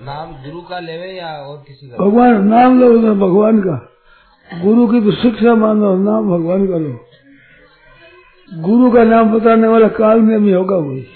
नाम गुरु का लेवे या और किसी का? भगवान, नाम लो भगवान का। गुरु की तो शिक्षा मानो, नाम भगवान का लो। गुरु का नाम बताने वाला काल में भी होगा वही